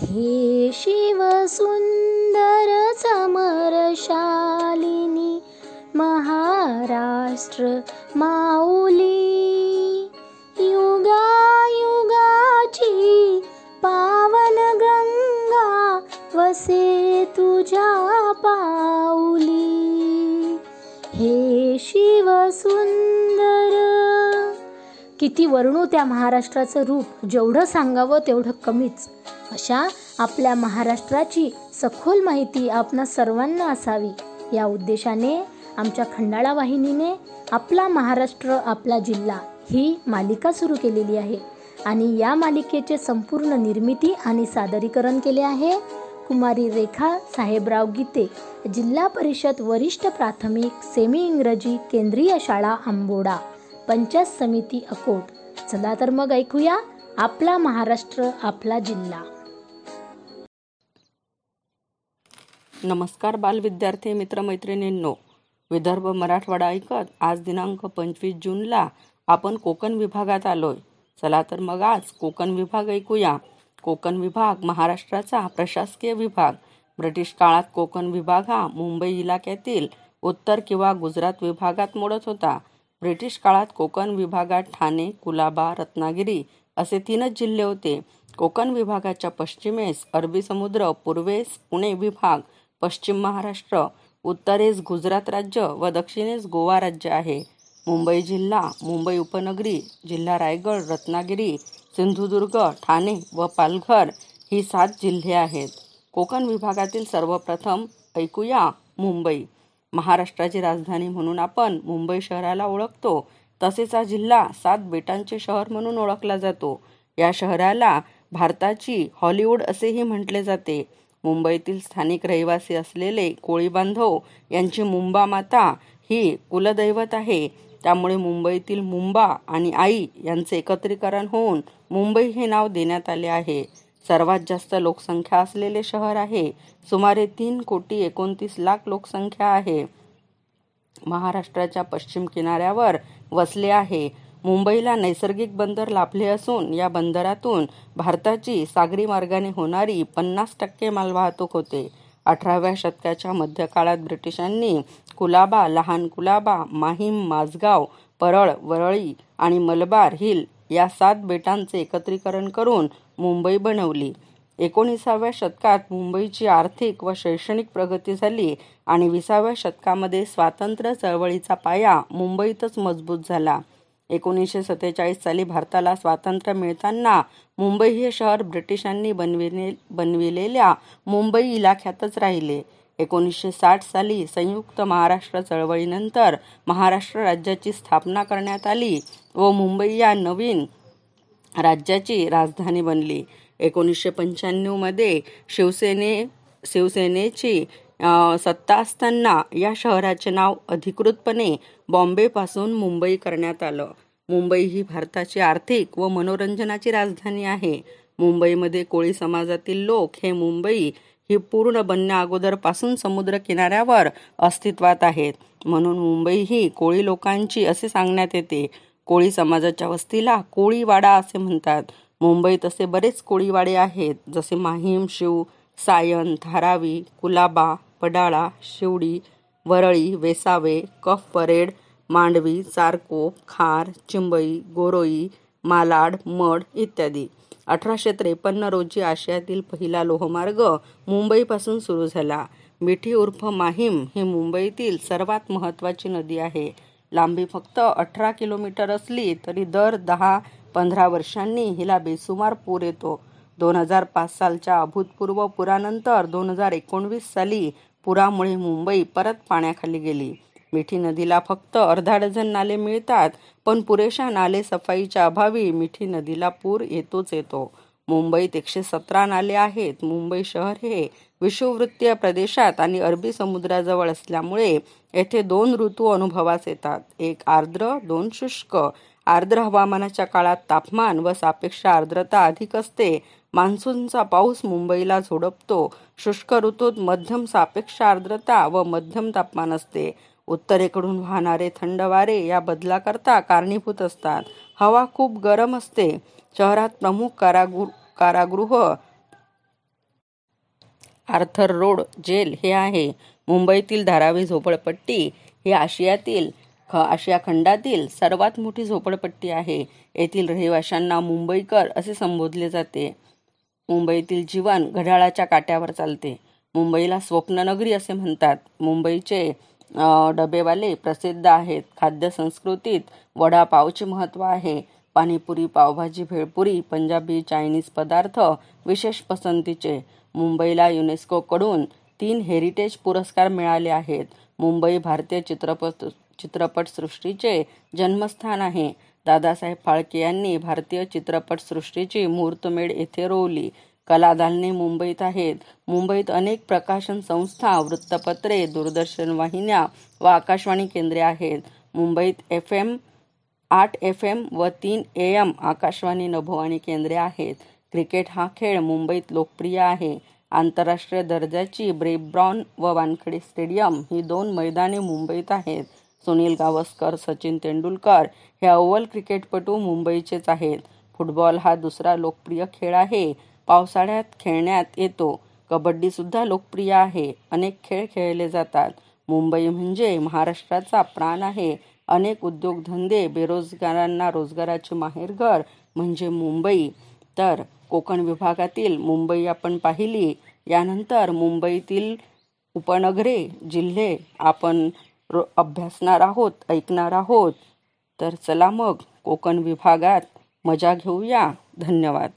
हे शिव सुंदर समरशालिनी महाराष्ट्र माऊली. युगायुगाची पावन गंगा वसे तुझ्या पाऊली. हे शिव सुंदर. किती वर्णू त्या महाराष्ट्राचं रूप जेवढं सांगावं तेवढं कमीच. अशा आपल्या महाराष्ट्राची सखोल माहिती आपणा सर्वांना असावी. या उद्देशाने आमच्या खंडाळा वाहिनीने आपला महाराष्ट्र आपला जिल्हा ही मालिका सुरू केलेली आहे. आणि या मालिकेचे संपूर्ण निर्मिती आणि सादरीकरण केले आहे कुमारी रेखा साहेबराव गीते जिल्हा परिषद वरिष्ठ प्राथमिक सेमी इंग्रजी केंद्रीय शाळा आंबोडा पंचायत समिती अकोट. चला तर मग ऐकूया आपला महाराष्ट्र आपला जिल्हा. नमस्कार बालविद्यार्थी मित्रमैत्रिणींनो. विदर्भ मराठवाडा ऐकत आज दिनांक पंचवीस जूनला आपण कोकण विभागात आलोय. चला तर मग आज कोकण विभाग ऐकूया. कोकण विभाग महाराष्ट्राचा प्रशासकीय विभाग. ब्रिटिश काळात कोकण विभाग हा मुंबई इलाक्यातील उत्तर किंवा गुजरात विभागात मोडत होता. ब्रिटिश काळात कोकण विभागात ठाणे कुलाबा रत्नागिरी असे तीनच जिल्हे होते. कोकण विभागाच्या पश्चिमेस अरबी समुद्र पूर्वेस पुणे विभाग पश्चिम महाराष्ट्र उत्तरेस गुजरात राज्य व दक्षिणेस गोवा राज्य आहे. मुंबई जिल्हा मुंबई उपनगरी जिल्हा रायगड रत्नागिरी सिंधुदुर्ग ठाणे व पालघर ही सात जिल्हे आहेत. कोकण विभागातील सर्वप्रथम ऐकूया मुंबई. महाराष्ट्राची राजधानी म्हणून आपण मुंबई शहराला ओळखतो. तसेच हा जिल्हा सात बेटांचे शहर म्हणून ओळखला जातो. या शहराला भारताची हॉलिवूड असेही म्हटले जाते. मुंबईतील स्थानिक रहिवासी असलेले कोळी बांधव यांची मुंबा माता ही कुलदैवत आहे. त्यामुळे मुंबईतील मुंबा आणि आई यांचे एकत्रीकरण होऊन मुंबई हे नाव देण्यात आले आहे. सर्वात जास्त लोकसंख्या असलेले शहर आहे. सुमारे तीन कोटी एकोणतीस लाख लोकसंख्या आहे. महाराष्ट्राच्या पश्चिम किनाऱ्यावर वसले आहे. मुंबईला नैसर्गिक बंदर लाभले असून या बंदरातून भारताची सागरी मार्गाने होणारी पन्नास टक्के मालवाहतूक होते. अठराव्या शतकाच्या मध्यकाळात ब्रिटिशांनी कुलाबा लहान कुलाबा माहीम माझगाव परळ वरळी आणि मलबार हिल या सात बेटांचे एकत्रीकरण करून मुंबई बनवली. एकोणीसाव्या शतकात मुंबईची आर्थिक व शैक्षणिक प्रगती झाली आणि विसाव्या शतकामध्ये स्वातंत्र्य चळवळीचा पाया मुंबईतच मजबूत झाला. एकोणीसशे सत्तेचाळीस साली भारताला स्वातंत्र्य मिळताना मुंबई हे शहर ब्रिटिशांनी बनविले बनविलेल्या मुंबई इलाख्यातच राहिले. एकोणीसशे साठ साली संयुक्त महाराष्ट्र चळवळीनंतर महाराष्ट्र राज्याची स्थापना करण्यात आली व मुंबई या नवीन राज्याची राजधानी बनली. एकोणीसशे पंच्याण्णवमध्ये शिवसेने शिवसेनेची सत्ता असताना या शहराचे नाव अधिकृतपणे बॉम्बेपासून मुंबई करण्यात आलं. मुंबई ही भारताची आर्थिक व मनोरंजनाची राजधानी आहे. मुंबईमध्ये कोळी समाजातील लोक हे मुंबई ही पूर्ण बनण्या अगोदरपासून समुद्र किनाऱ्यावर अस्तित्वात आहेत. म्हणून मुंबई ही कोळी लोकांची असे सांगण्यात येते. कोळी समाजाच्या वस्तीला कोळीवाडा असे म्हणतात. मुंबईत असे बरेच कोळीवाडे आहेत जसे Mahim Shiv Sion Dharavi Colaba Padala Shivdi Worli Vesave Cuff Parade Mandvi Charkop Khar Chimbai गोरोई Malad mud इत्यादी. अठराशे त्रेपन्न रोजी आशियातील पहिला लोहमार्ग मुंबईपासून सुरू झाला. मिठी उर्फ माहीम ही मुंबईतील सर्वात महत्त्वाची नदी आहे. लांबी फक्त अठरा किलोमीटर असली तरी दर दहा पंधरा वर्षांनी हिला बेसुमार पूर येतो. दोन हजार पाच सालच्या अभूतपूर्व पुरानंतर दोन हजार एकोणवीस साली पुरामुळे मुंबई परत पाण्याखाली गेली. मिठी नदीला फक्त अर्धा डझन नाले मिळतात पण पुरेशा नाले सफाईच्या अभावी मिठी नदीला पूर येतोच येतो. मुंबईत एकशे सतरा नाले आहेत. मुंबई शहर हे विषुववृत्तीय प्रदेशात आणि अरबी समुद्राजवळ असल्यामुळे येथे दोन ऋतू अनुभवास येतात. एक आर्द्र दोन शुष्क. आर्द्र हवामानाच्या काळात तापमान व सापेक्ष आर्द्रता अधिक असते. मान्सूनचा पाऊस मुंबईला झोडपतो. शुष्क ऋतूत मध्यम सापेक्ष आर्द्रता व मध्यम तापमान असते. उत्तरेकडून वाहणारे थंड वारे या बदलाकरता कारणीभूत असतात. हवा खूप गरम असते. शहरात प्रमुख कारागृह कारागृह आर्थर रोड जेल हे आहे. मुंबईतील धारावी झोपडपट्टी ही आशियातील ख आशिया खंडातील सर्वात मोठी झोपडपट्टी आहे. येथील रहिवाशांना मुंबईकर असे संबोधले जाते. मुंबईतील जीवन घड्याळाच्या काट्यावर चालते. मुंबईला स्वप्ननगरी असे म्हणतात. मुंबईचे डबेवाले प्रसिद्ध आहेत. खाद्य संस्कृतीत वडापावचे महत्त्व आहे. पाणीपुरी पावभाजी भेळपुरी पंजाबी चायनीज पदार्थ विशेष पसंतीचे. मुंबईला युनेस्कोकडून तीन हेरिटेज पुरस्कार मिळाले आहेत. मुंबई भारतीय चित्रपट चित्रपटसृष्टीचे जन्मस्थान आहे. दादासाहेब फाळके यांनी भारतीय चित्रपटसृष्टीची मुहूर्तमेढ येथे रोवली. कलादालने मुंबईत आहेत. मुंबईत अनेक प्रकाशन संस्था वृत्तपत्रे दूरदर्शन वाहिन्या व आकाशवाणी केंद्रे आहेत. मुंबईत एफ एम आठ एफ एम व तीन ए एम आकाशवाणी नभोवाणी केंद्रे आहेत. क्रिकेट हा खेळ मुंबईत लोकप्रिय आहे. आंतरराष्ट्रीय दर्जाची ब्रेब्रॉन व वानखेडे स्टेडियम ही दोन मैदाने मुंबईत आहेत. सुनील गावस्कर सचिन तेंडुलकर हे अव्वल क्रिकेटपटू मुंबईचेच आहेत. फुटबॉल हा दुसरा लोकप्रिय खेळ आहे. पावसाळ्यात खेळण्यात येतो. कबड्डीसुद्धा लोकप्रिय आहे. अनेक खेळ खेळले जातात. मुंबई म्हणजे महाराष्ट्राचा प्राण आहे. अनेक उद्योगधंदे बेरोजगारांना रोजगाराचे माहेरघर म्हणजे मुंबई. तर कोकण विभागातील मुंबई आपण पाहिली. यानंतर मुंबईतील उपनगरे जिल्हे आपण अभ्यासणार आहोत ऐकणार आहोत. तर चला मग कोकण विभागात मजा घेऊया. धन्यवाद.